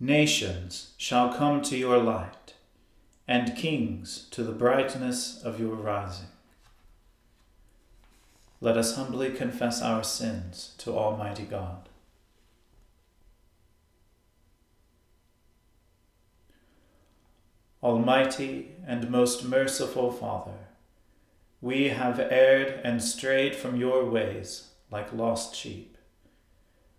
Nations shall come to your light, and kings to the brightness of your rising. Let us humbly confess our sins to Almighty God. Almighty and most merciful Father, we have erred and strayed from your ways like lost sheep.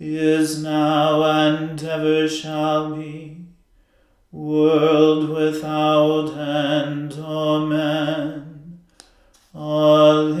is now, and ever shall be, world without end. Amen. Alleluia.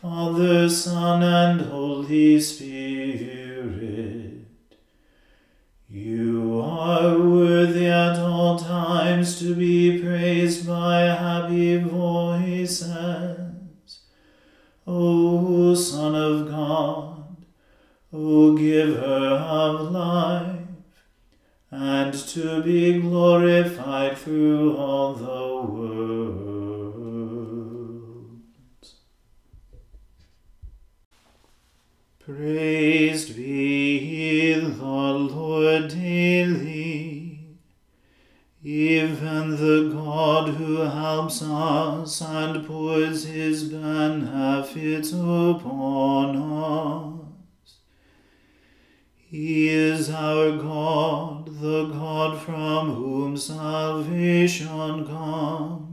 Father, Son, and Holy Spirit. You are worthy at all times to be praised by happy voices. O Son of God, O Giver of life, and to be glorified through all the world. Praised be the Lord daily, even the God who helps us and pours his benefits upon us. He is our God, the God from whom salvation comes.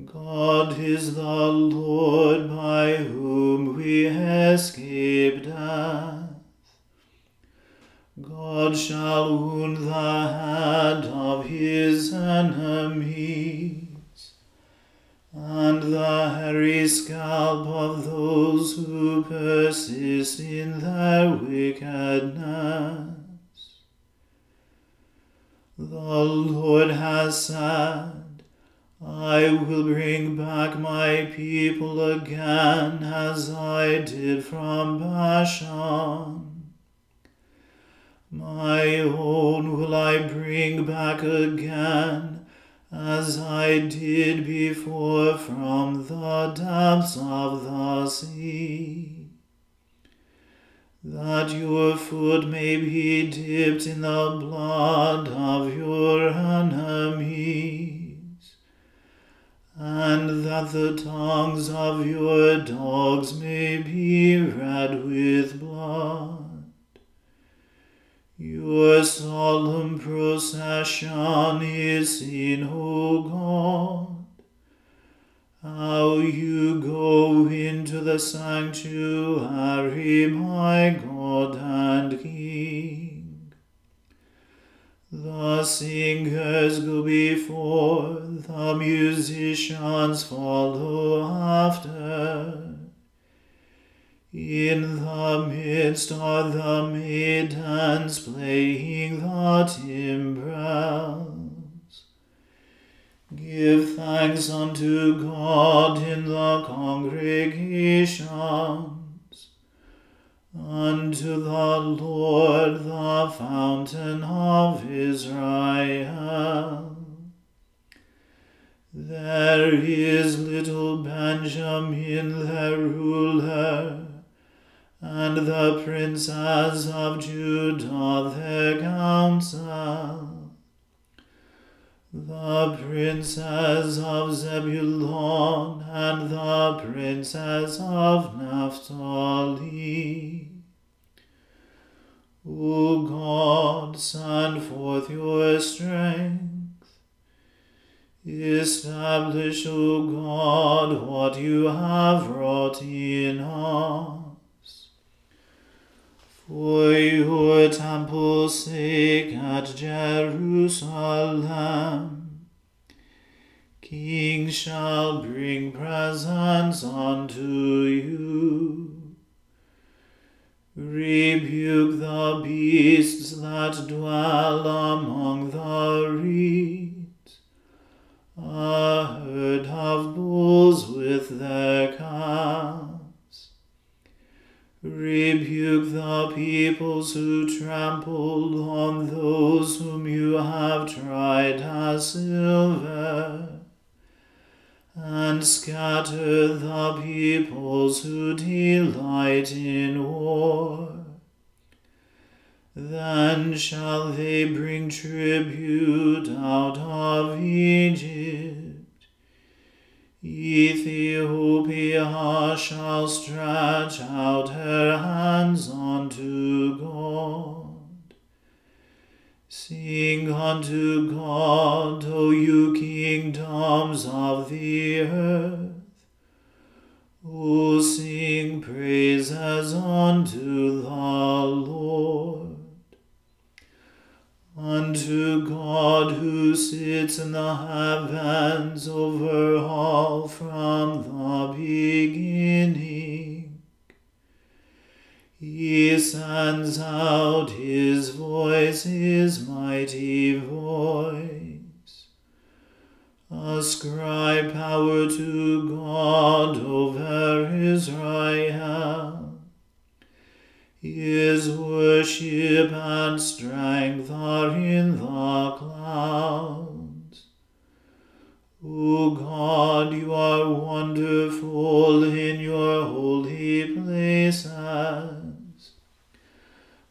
God is the Lord by whom we escape death. God shall wound the head of his enemies, and the hairy scalp of those who persist in their wickedness. The Lord has said, I will bring back my people again as I did from Bashan. My own will I bring back again as I did before from the depths of the sea. That your foot may be dipped in the blood of your enemies, and that the tongues of your dogs may be red with blood. Your solemn procession is seen, O God. How you go into the sanctuary, my God and King. The singers go before, the musicians follow after. In the midst are the maidens playing the timbrels. Give thanks unto God in the congregations, unto the Lord the fountain of Israel. There is little Benjamin their ruler and the princes of Judah their council. The princes of Zebulun and the princes of Naphtali. O God, send forth your strength. Establish, O God, what you have wrought in us for your temple's sake at Jerusalem. Kings shall bring presents unto you. Rebuke the beasts that dwell among the reeds, a herd of bulls with their calves Rebuke the peoples who trample on those whom you have tried as silver, and scatter the peoples who delight in war. Then shall they bring tribute out of Egypt Ethiopia shall stretch out her hands unto God. Sing unto God, O you kingdoms of the earth. O sing praises unto the God who sits in the heavens over all from the beginning. He sends out his voice, his mighty voice. Ascribe power to God over Israel. His worship and strength are in the clouds. O God, you are wonderful in your holy places.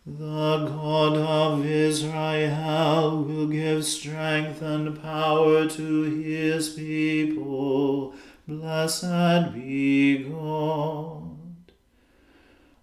The God of Israel will give strength and power to his people. Blessed be God.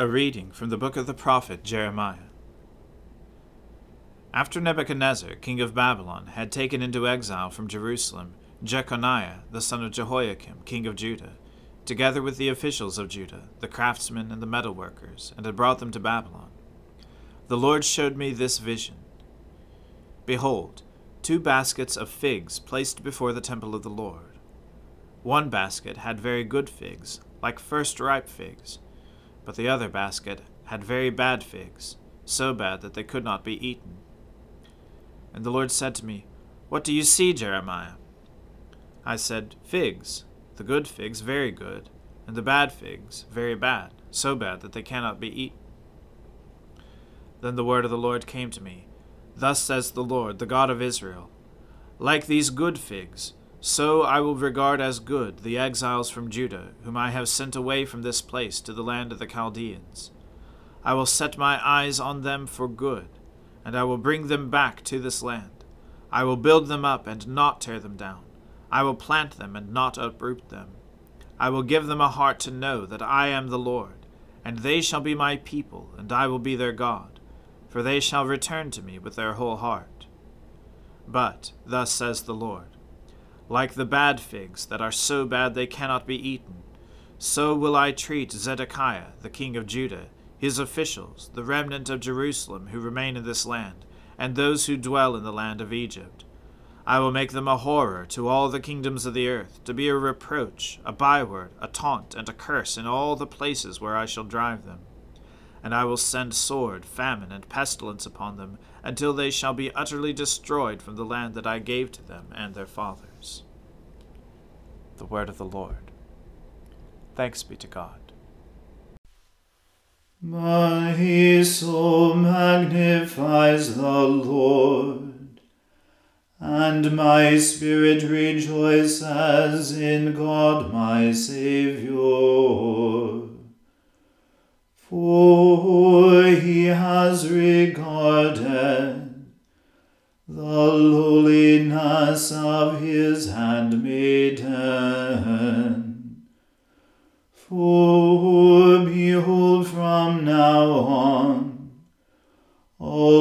A reading from the book of the prophet Jeremiah. After Nebuchadnezzar, king of Babylon, had taken into exile from Jerusalem Jeconiah, the son of Jehoiakim, king of Judah, together with the officials of Judah, the craftsmen and the metalworkers, and had brought them to Babylon, the Lord showed me this vision. Behold, two baskets of figs placed before the temple of the Lord. One basket had very good figs, like first ripe figs, but the other basket had very bad figs, so bad that they could not be eaten. And the Lord said to me, What do you see, Jeremiah? I said, Figs, the good figs very good, and the bad figs very bad, so bad that they cannot be eaten. Then the word of the Lord came to me Thus says the Lord, the God of Israel Like these good figs, so I will regard as good the exiles from Judah, whom I have sent away from this place to the land of the Chaldeans. I will set my eyes on them for good, and I will bring them back to this land. I will build them up and not tear them down. I will plant them and not uproot them. I will give them a heart to know that I am the Lord, and they shall be my people, and I will be their God for they shall return to me with their whole heart. But, thus says the Lord, like the bad figs that are so bad they cannot be eaten, so will I treat Zedekiah, the king of Judah, his officials, the remnant of Jerusalem who remain in this land, and those who dwell in the land of Egypt. I will make them a horror to all the kingdoms of the earth, to be a reproach, a byword, a taunt, and a curse in all the places where I shall drive them and I will send sword, famine, and pestilence upon them, until they shall be utterly destroyed from the land that I gave to them and their fathers. The word of the Lord. Thanks be to God. My soul magnifies the Lord, and my spirit rejoices in God my Saviour for he has regarded the lowliness of his handmaiden.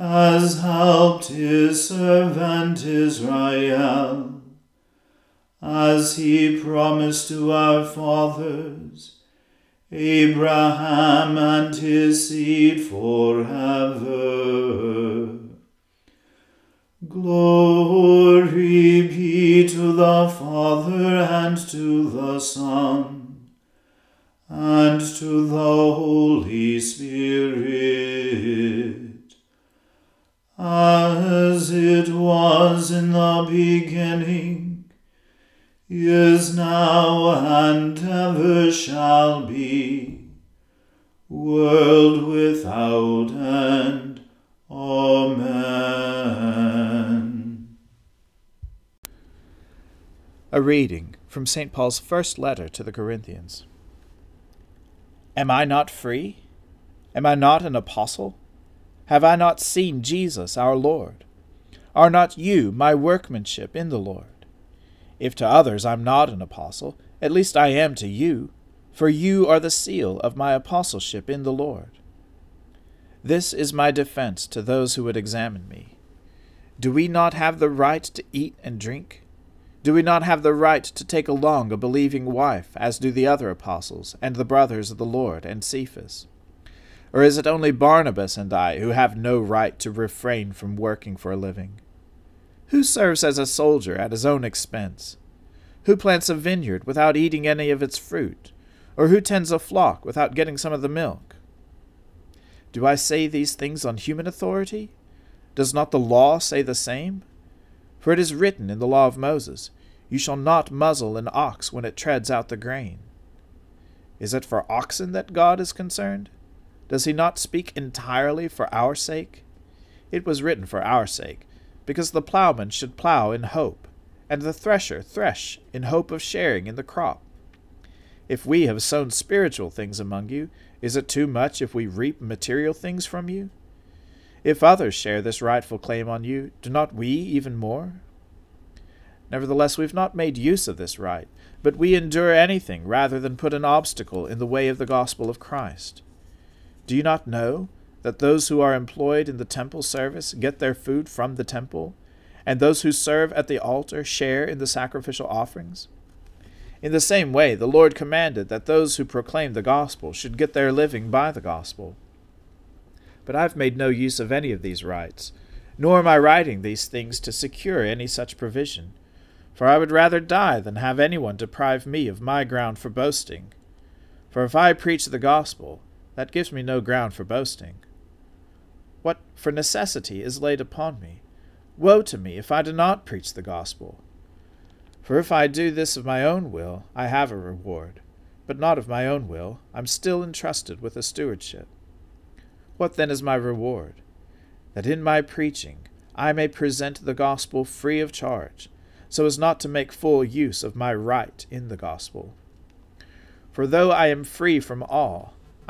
has helped his servant Israel, as he promised to our fathers Abraham and his seed forever. Glory be to the Father and to the Son and to the Holy Spirit, as it was in the beginning is now and ever shall be, world without end. Amen. A reading from St. Paul's first letter to the Corinthians. Am I not free? Am I not an apostle? Have I not seen Jesus our Lord? Are not you my workmanship in the Lord? If to others I'm not an apostle, at least I am to you, for you are the seal of my apostleship in the Lord. This is my defense to those who would examine me. Do we not have the right to eat and drink? Do we not have the right to take along a believing wife, as do the other apostles, and the brothers of the Lord, and Cephas? Or is it only Barnabas and I who have no right to refrain from working for a living? Who serves as a soldier at his own expense? Who plants a vineyard without eating any of its fruit? Or who tends a flock without getting some of the milk? Do I say these things on human authority? Does not the law say the same? For it is written in the law of Moses, You shall not muzzle an ox when it treads out the grain. Is it for oxen that God is concerned? Does he not speak entirely for our sake? It was written for our sake, because the plowman should plow in hope, and the thresher thresh in hope of sharing in the crop. If we have sown spiritual things among you, is it too much if we reap material things from you? If others share this rightful claim on you, do not we even more? Nevertheless, we have not made use of this right, but we endure anything rather than put an obstacle in the way of the gospel of Christ. Do you not know that those who are employed in the temple service get their food from the temple, and those who serve at the altar share in the sacrificial offerings? In the same way, the Lord commanded that those who proclaim the gospel should get their living by the gospel. But I have made no use of any of these rights, nor am I writing these things to secure any such provision. For I would rather die than have anyone deprive me of my ground for boasting. For if I preach the gospel, that gives me no ground for boasting. What for necessity is laid upon me? Woe to me if I do not preach the gospel! For if I do this of my own will, I have a reward, but not of my own will, I'm still entrusted with a stewardship. What then is my reward? That in my preaching I may present the gospel free of charge, so as not to make full use of my right in the gospel. For though I am free from all,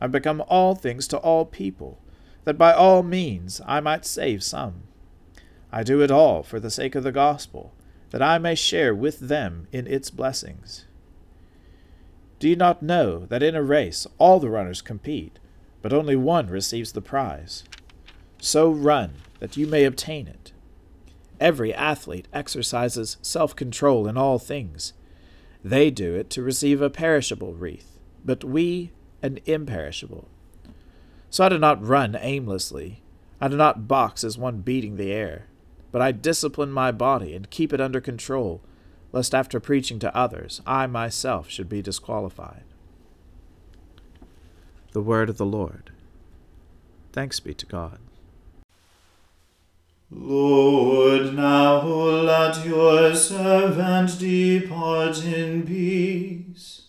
I become all things to all people, that by all means I might save some. I do it all for the sake of the gospel, that I may share with them in its blessings. Do you not know that in a race all the runners compete? but only one receives the prize. So run that you may obtain it. Every athlete exercises self control in all things. They do it to receive a perishable wreath, but we an imperishable. So I do not run aimlessly. I do not box as one beating the air, but I discipline my body and keep it under control, lest after preaching to others I myself should be disqualified. The word of the Lord. Thanks be to God. Lord, now let your servant depart in peace,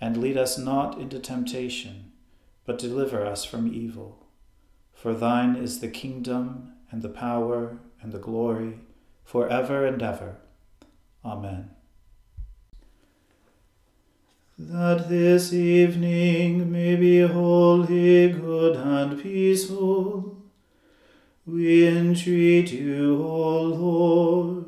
And lead us not into temptation, but deliver us from evil. For thine is the kingdom, and the power, and the glory, for ever and ever. Amen. That this evening may be wholly good and peaceful, we entreat you, O Lord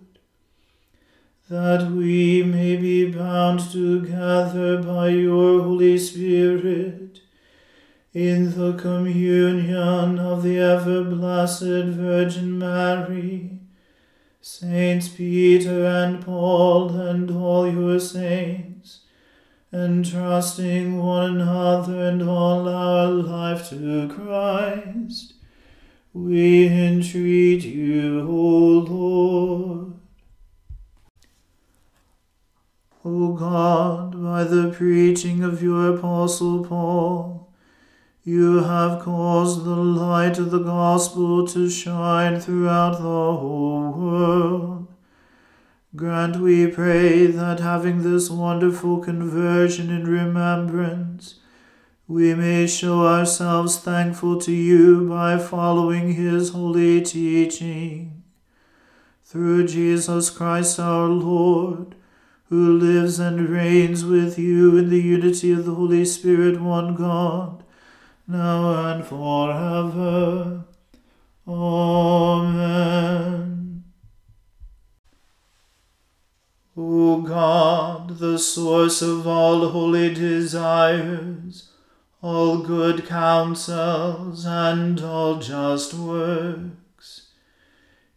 that we may be bound together by your Holy Spirit in the communion of the ever blessed Virgin Mary, Saints Peter and Paul, and all your saints, entrusting one another and all our life to Christ. We entreat you, O Lord. O God, by the preaching of your Apostle Paul, you have caused the light of the gospel to shine throughout the whole world. Grant, we pray, that having this wonderful conversion in remembrance, we may show ourselves thankful to you by following his holy teaching. Through Jesus Christ our Lord, who lives and reigns with you in the unity of the Holy Spirit, one God, now and forever. Amen. O God, the source of all holy desires, all good counsels, and all just works,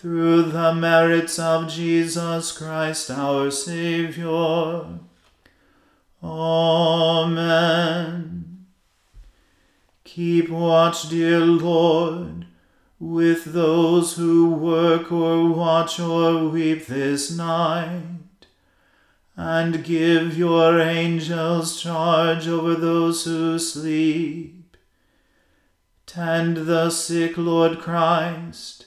through the merits of Jesus Christ our Saviour. Amen. Keep watch, dear Lord, with those who work or watch or weep this night, and give your angels charge over those who sleep. Tend the sick, Lord Christ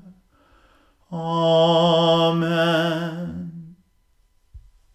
Amen.